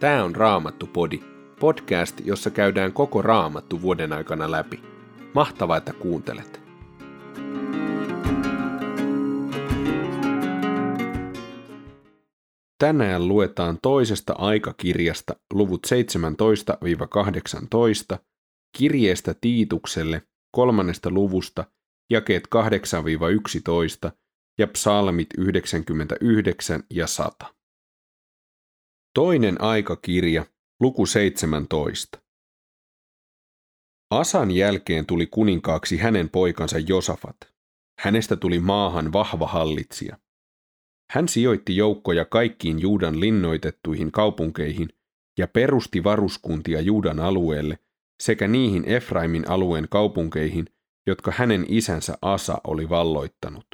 Tämä on Raamattu-podi, podcast, jossa käydään koko Raamattu vuoden aikana läpi. Mahtavaa, että kuuntelet. Tänään luetaan toisesta aikakirjasta luvut 17-18, kirjeestä Tiitukselle kolmannesta luvusta jakeet 8-11 ja psalmit 99 ja 100. Toinen aikakirja, luku 17. Asan jälkeen tuli kuninkaaksi hänen poikansa Josafat. Hänestä tuli maahan vahva hallitsija. Hän sijoitti joukkoja kaikkiin Juudan linnoitettuihin kaupunkeihin ja perusti varuskuntia Juudan alueelle sekä niihin Efraimin alueen kaupunkeihin, jotka hänen isänsä Asa oli valloittanut.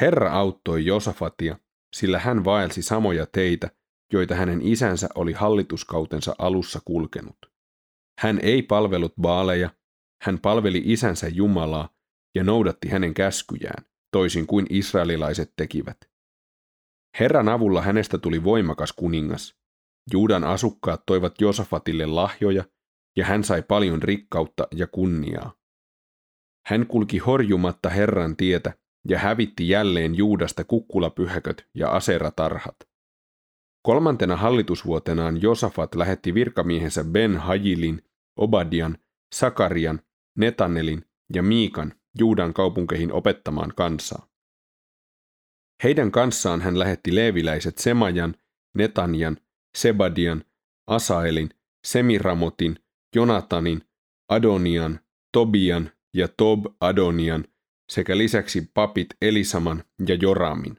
Herra auttoi Josafatia, sillä hän vaelsi samoja teitä, joita hänen isänsä oli hallituskautensa alussa kulkenut. Hän ei palvellut baaleja, hän palveli isänsä Jumalaa ja noudatti hänen käskyjään, toisin kuin israelilaiset tekivät. Herran avulla hänestä tuli voimakas kuningas. Juudan asukkaat toivat Josafatille lahjoja, ja hän sai paljon rikkautta ja kunniaa. Hän kulki horjumatta Herran tietä ja hävitti jälleen Juudasta kukkulapyhäköt ja aseratarhat. Kolmantena hallitusvuotenaan Josafat lähetti virkamiehensä Ben Hajilin, Obadian, Sakarian, Netanelin ja Miikan Juudan kaupunkeihin opettamaan kansaa. Heidän kanssaan hän lähetti leeviläiset Semajan, Netanjan, Sebadian, Asaelin, Semiramotin, Jonatanin, Adonian, Tobian ja Tob Adonian sekä lisäksi papit Elisaman ja Joramin.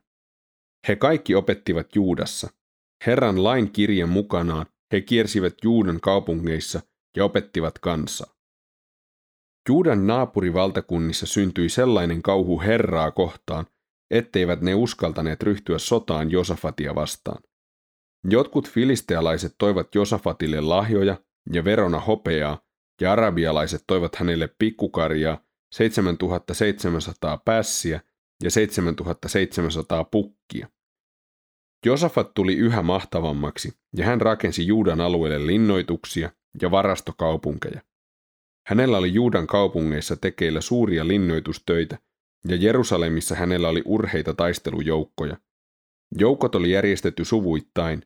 He kaikki opettivat Juudassa. Herran lain kirjan mukanaan he kiersivät Juudan kaupungeissa ja opettivat kansaa. Juudan naapurivaltakunnissa syntyi sellainen kauhu Herraa kohtaan, etteivät ne uskaltaneet ryhtyä sotaan Josafatia vastaan. Jotkut filistealaiset toivat Josafatille lahjoja ja verona hopeaa, ja arabialaiset toivat hänelle pikkukarjaa, 7700 pässiä ja 7700 pukkia. Josafat tuli yhä mahtavammaksi, ja hän rakensi Juudan alueelle linnoituksia ja varastokaupunkeja. Hänellä oli Juudan kaupungeissa tekeillä suuria linnoitustöitä, ja Jerusalemissa hänellä oli urheita taistelujoukkoja. Joukot oli järjestetty suvuittain.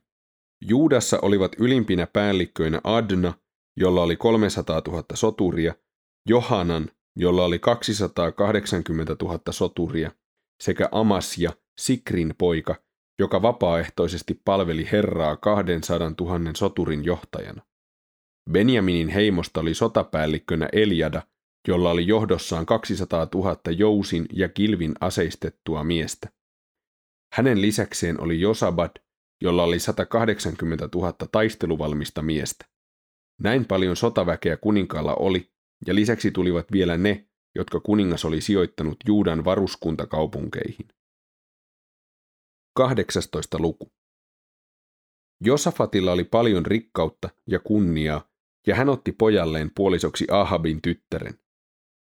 Juudassa olivat ylimpinä päällikköinä Adna, jolla oli 300 000 soturia, Johanan, jolla oli 280 000 soturia, sekä Amasja, Sikrin poika, joka vapaaehtoisesti palveli Herraa 200 000 soturin johtajana. Benjaminin heimosta oli sotapäällikkönä Eliada, jolla oli johdossaan 200 000 jousin ja kilvin aseistettua miestä. Hänen lisäkseen oli Josabad, jolla oli 180 000 taisteluvalmista miestä. Näin paljon sotaväkeä kuninkaalla oli, ja lisäksi tulivat vielä ne, jotka kuningas oli sijoittanut Juudan varuskuntakaupunkeihin. 18. luku. Josafatilla oli paljon rikkautta ja kunniaa, ja hän otti pojalleen puolisoksi Ahabin tyttären.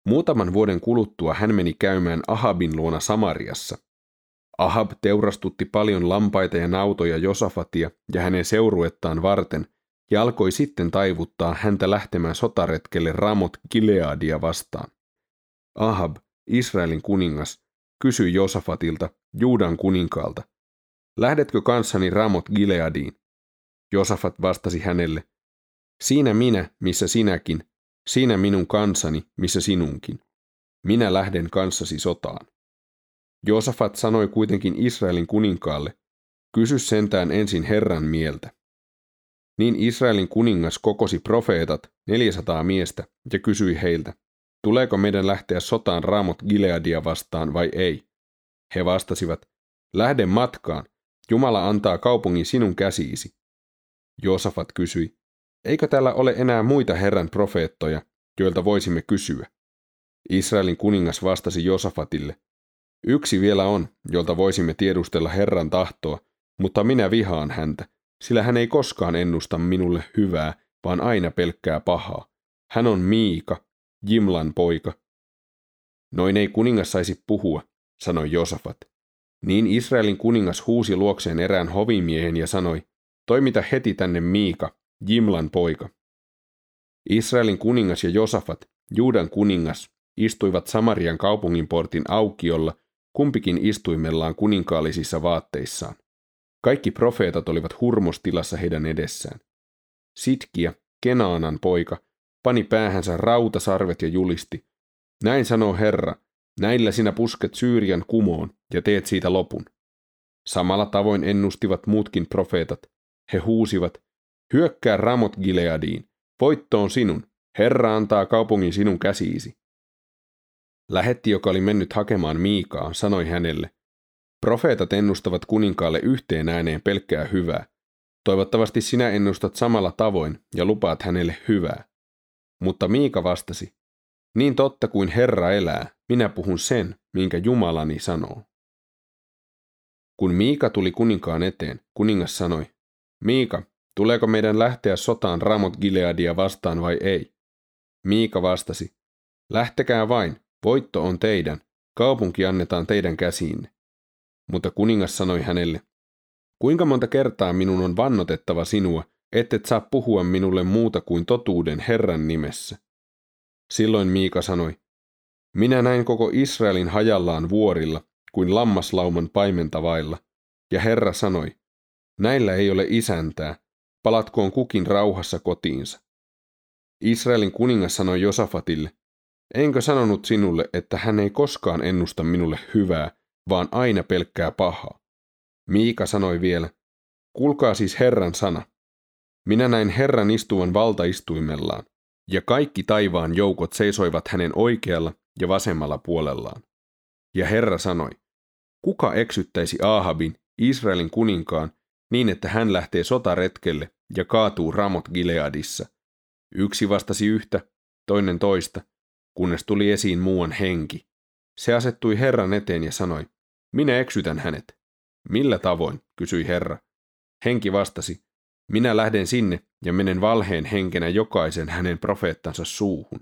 Muutaman vuoden kuluttua hän meni käymään Ahabin luona Samariassa. Ahab teurastutti paljon lampaita ja nautoja Josafatia ja hänen seuruettaan varten ja alkoi sitten taivuttaa häntä lähtemään sotaretkelle Ramot Gileadia vastaan. Ahab, Israelin kuningas, kysyi Josafatilta, Juudan kuninkaalta, lähdetkö kanssani Ramot Gileadiin? Josafat vastasi hänelle, siinä minä, missä sinäkin, Siinä minun kansani, missä sinunkin. Minä lähden kanssasi sotaan. Josafat sanoi kuitenkin Israelin kuninkaalle, kysy sentään ensin Herran mieltä. Niin Israelin kuningas kokosi profeetat, 400 miestä, ja kysyi heiltä, tuleeko meidän lähteä sotaan Raamot Gileadia vastaan vai ei? He vastasivat, lähde matkaan, Jumala antaa kaupungin sinun käsiisi. Josafat kysyi, Eikö täällä ole enää muita Herran profeettoja, joilta voisimme kysyä? Israelin kuningas vastasi Josafatille, Yksi vielä on, jolta voisimme tiedustella Herran tahtoa, mutta minä vihaan häntä, sillä hän ei koskaan ennusta minulle hyvää, vaan aina pelkkää pahaa. Hän on Miika, Jimlan poika. Noin ei kuningas saisi puhua, sanoi Josafat. Niin Israelin kuningas huusi luokseen erään hovimiehen ja sanoi, toimita heti tänne Miika, Jimlan poika. Israelin kuningas ja Josafat, Juudan kuningas, istuivat Samarian kaupungin portin aukiolla, kumpikin istuimellaan kuninkaallisissa vaatteissaan. Kaikki profeetat olivat hurmostilassa heidän edessään. Sitkia, Kenaanan poika, pani päähänsä rautasarvet ja julisti. Näin sanoo Herra, näillä sinä pusket Syyrian kumoon ja teet siitä lopun. Samalla tavoin ennustivat muutkin profeetat. He huusivat, hyökkää Ramot Gileadiin, voitto on sinun, Herra antaa kaupungin sinun käsiisi. Lähetti, joka oli mennyt hakemaan Miikaa, sanoi hänelle, profeetat ennustavat kuninkaalle yhteen ääneen pelkkää hyvää. Toivottavasti sinä ennustat samalla tavoin ja lupaat hänelle hyvää. Mutta Miika vastasi, niin totta kuin Herra elää, minä puhun sen, minkä Jumalani sanoo. Kun Miika tuli kuninkaan eteen, kuningas sanoi, Miika, tuleeko meidän lähteä sotaan Ramot Gileadia vastaan vai ei? Miika vastasi, lähtekää vain, voitto on teidän, kaupunki annetaan teidän käsiinne. Mutta kuningas sanoi hänelle, kuinka monta kertaa minun on vannotettava sinua, ettet saa puhua minulle muuta kuin totuuden Herran nimessä. Silloin Miika sanoi, minä näin koko Israelin hajallaan vuorilla, kuin lammaslauman paimentavailla, ja Herra sanoi, näillä ei ole isäntää, palatkoon kukin rauhassa kotiinsa. Israelin kuningas sanoi Josafatille, enkö sanonut sinulle, että hän ei koskaan ennusta minulle hyvää, vaan aina pelkkää pahaa. Miika sanoi vielä, kuulkaa siis Herran sana. Minä näin Herran istuvan valtaistuimellaan, ja kaikki taivaan joukot seisoivat hänen oikealla ja vasemmalla puolellaan. Ja Herra sanoi, kuka eksyttäisi Ahabin, Israelin kuninkaan, niin että hän lähtee sotaretkelle ja kaatuu Ramot Gileadissa. Yksi vastasi yhtä, toinen toista, kunnes tuli esiin muuan henki. Se asettui Herran eteen ja sanoi, minä eksytän hänet. Millä tavoin, kysyi Herra. Henki vastasi, minä lähden sinne ja menen valheen henkenä jokaisen hänen profeettansa suuhun.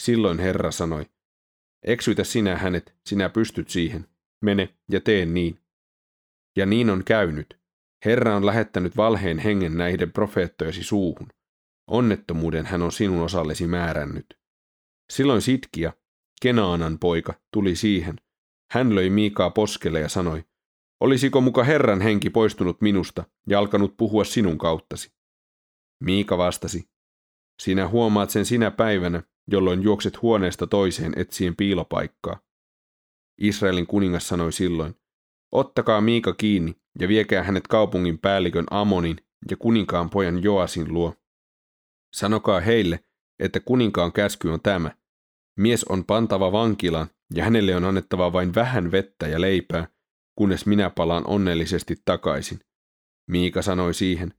Silloin Herra sanoi, eksytä sinä hänet, sinä pystyt siihen, mene ja tee niin. Ja niin on käynyt. Herra on lähettänyt valheen hengen näiden profeettojasi suuhun. Onnettomuuden hän on sinun osallesi määrännyt. Silloin Sitkia, Kenaanan poika, tuli siihen. Hän löi Miikaa poskelle ja sanoi, olisiko muka Herran henki poistunut minusta ja alkanut puhua sinun kauttasi? Miika vastasi, sinä huomaat sen sinä päivänä, jolloin juokset huoneesta toiseen etsien piilopaikkaa. Israelin kuningas sanoi silloin, ottakaa Miika kiinni ja viekää hänet kaupungin päällikön Amonin ja kuninkaan pojan Joasin luo. Sanokaa heille, että kuninkaan käsky on tämä. Mies on pantava vankilaan ja hänelle on annettava vain vähän vettä ja leipää, kunnes minä palaan onnellisesti takaisin. Miika sanoi siihen,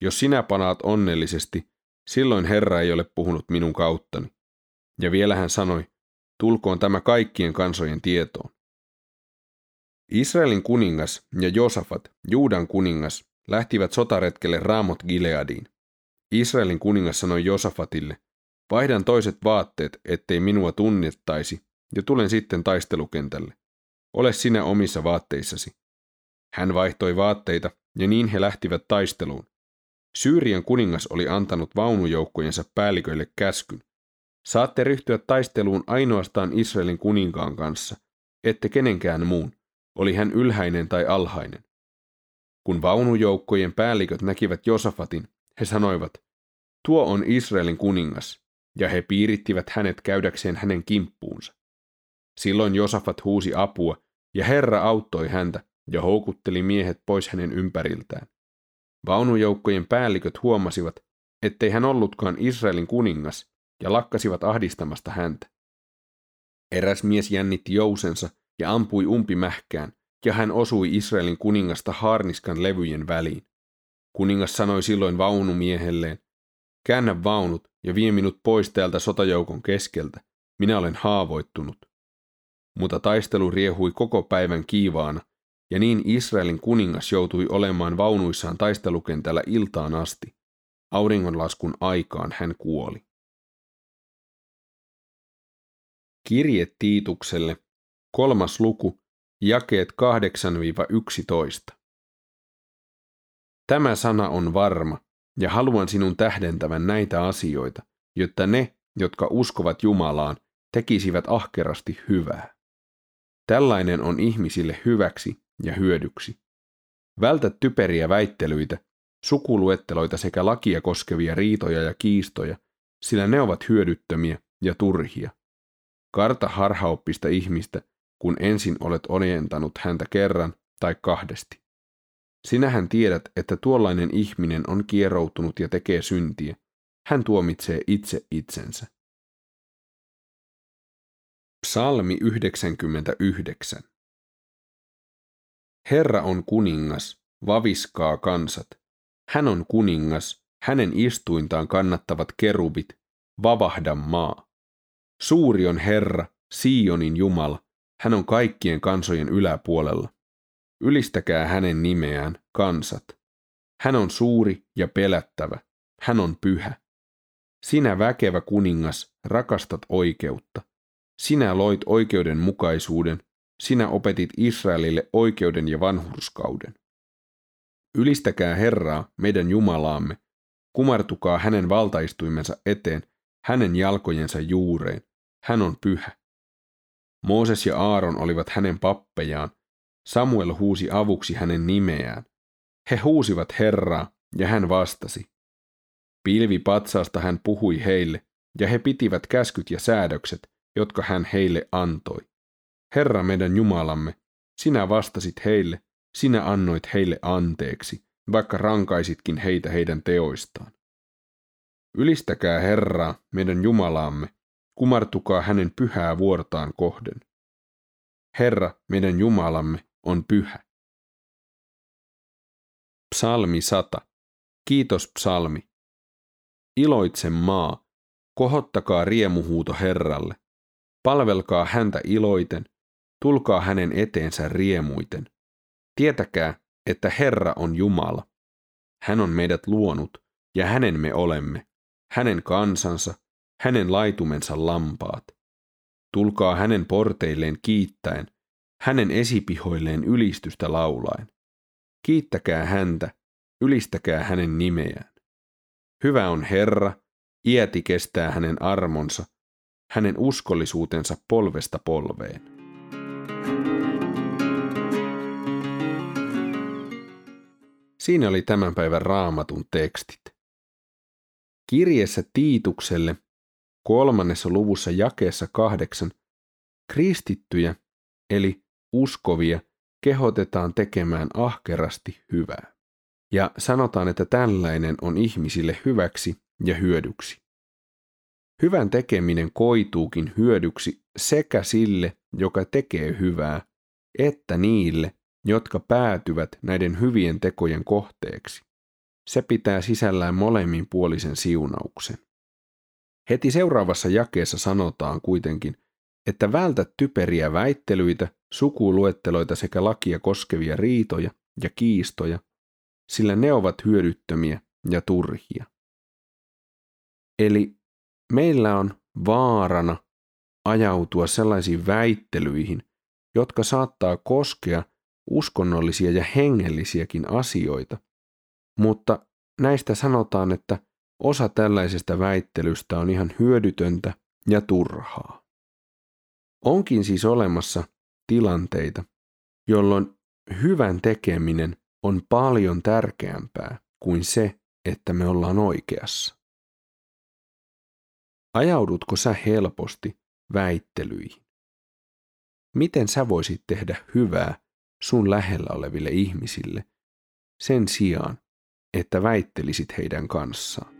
jos sinä palaat onnellisesti, silloin Herra ei ole puhunut minun kauttani. Ja vielä hän sanoi, tulkoon tämä kaikkien kansojen tietoon. Israelin kuningas ja Josafat, Juudan kuningas, lähtivät sotaretkelle Raamot Gileadiin. Israelin kuningas sanoi Josafatille, vaihdan toiset vaatteet, ettei minua tunnettaisi, ja tulen sitten taistelukentälle. Ole sinä omissa vaatteissasi. Hän vaihtoi vaatteita, ja niin he lähtivät taisteluun. Syyrian kuningas oli antanut vaunujoukkojensa päälliköille käskyn. Saatte ryhtyä taisteluun ainoastaan Israelin kuninkaan kanssa, ette kenenkään muun, oli hän ylhäinen tai alhainen. Kun vaunujoukkojen päälliköt näkivät Josafatin, he sanoivat, tuo on Israelin kuningas, ja he piirittivät hänet käydäkseen hänen kimppuunsa. Silloin Josafat huusi apua, ja Herra auttoi häntä ja houkutteli miehet pois hänen ympäriltään. Vaunujoukkojen päälliköt huomasivat, ettei hän ollutkaan Israelin kuningas, ja lakkasivat ahdistamasta häntä. Eräs mies jännitti jousensa ja ampui umpimähkään, ja hän osui Israelin kuningasta haarniskan levyjen väliin. Kuningas sanoi silloin vaunumiehelleen, käännä vaunut ja vie minut pois täältä sotajoukon keskeltä, minä olen haavoittunut. Mutta taistelu riehui koko päivän kiivaana, ja niin Israelin kuningas joutui olemaan vaunuissaan taistelukentällä iltaan asti. Auringonlaskun aikaan hän kuoli. Kirje Tiitukselle, kolmas luku, jakeet 8-11. Tämä sana on varma, ja haluan sinun tähdentävän näitä asioita, jotta ne, jotka uskovat Jumalaan, tekisivät ahkerasti hyvää. Tällainen on ihmisille hyväksi ja hyödyksi. Vältä typeriä väittelyitä, sukuluetteloita sekä lakia koskevia riitoja ja kiistoja, sillä ne ovat hyödyttömiä ja turhia. Karta harhaoppista ihmistä, kun ensin olet orientanut häntä kerran tai kahdesti. Sinähän tiedät, että tuollainen ihminen on kieroutunut ja tekee syntiä. Hän tuomitsee itse itsensä. Psalmi 99 Herra on kuningas, vaviskaa kansat. Hän on kuningas, hänen istuintaan kannattavat kerubit, vavahda maa. Suuri on Herra, Sionin Jumala, hän on kaikkien kansojen yläpuolella. Ylistäkää hänen nimeään, kansat. Hän on suuri ja pelättävä, hän on pyhä. Sinä väkevä kuningas rakastat oikeutta. Sinä loit oikeudenmukaisuuden, sinä opetit Israelille oikeuden ja vanhurskauden. Ylistäkää Herraa, meidän Jumalaamme, kumartukaa hänen valtaistuimensa eteen, hänen jalkojensa juureen, hän on pyhä. Mooses ja Aaron olivat hänen pappejaan, Samuel huusi avuksi hänen nimeään. He huusivat Herraa, ja hän vastasi. Pilvi patsaasta hän puhui heille, ja he pitivät käskyt ja säädökset, jotka hän heille antoi. Herra meidän Jumalamme, sinä vastasit heille, sinä annoit heille anteeksi, vaikka rankaisitkin heitä heidän teoistaan. Ylistäkää Herraa, meidän Jumalaamme, kumartukaa hänen pyhää vuortaan kohden. Herra, meidän Jumalamme, on pyhä. Psalmi 100. Kiitos psalmi. Iloitse maa, kohottakaa riemuhuuto Herralle. Palvelkaa häntä iloiten, tulkaa hänen eteensä riemuiten. Tietäkää, että Herra on Jumala. Hän on meidät luonut, ja hänen me olemme, hänen kansansa, hänen laitumensa lampaat. Tulkaa hänen porteilleen kiittäen, hänen esipihoilleen ylistystä laulaen. Kiittäkää häntä, ylistäkää hänen nimeään. Hyvä on Herra, iäti kestää hänen armonsa, hänen uskollisuutensa polvesta polveen. Siinä oli tämän päivän raamatun tekstit. Kirjeessä Tiitukselle kolmannessa luvussa jakeessa kahdeksan kristittyjä, eli uskovia, kehotetaan tekemään ahkerasti hyvää. Ja sanotaan, että tällainen on ihmisille hyväksi ja hyödyksi. Hyvän tekeminen koituukin hyödyksi sekä sille, joka tekee hyvää, että niille, jotka päätyvät näiden hyvien tekojen kohteeksi. Se pitää sisällään molemminpuolisen siunauksen. Heti seuraavassa jakeessa sanotaan kuitenkin, että vältä typeriä väittelyitä, sukuluetteloita sekä lakia koskevia riitoja ja kiistoja, sillä ne ovat hyödyttömiä ja turhia. Eli meillä on vaarana ajautua sellaisiin väittelyihin, jotka saattaa koskea uskonnollisia ja hengellisiäkin asioita, mutta näistä sanotaan, että osa tällaisesta väittelystä on ihan hyödytöntä ja turhaa. Onkin siis olemassa tilanteita, jolloin hyvän tekeminen on paljon tärkeämpää kuin se, että me ollaan oikeassa. Ajaudutko sä helposti väittelyihin? Miten sä voisit tehdä hyvää sun lähellä oleville ihmisille sen sijaan, että väittelisit heidän kanssaan?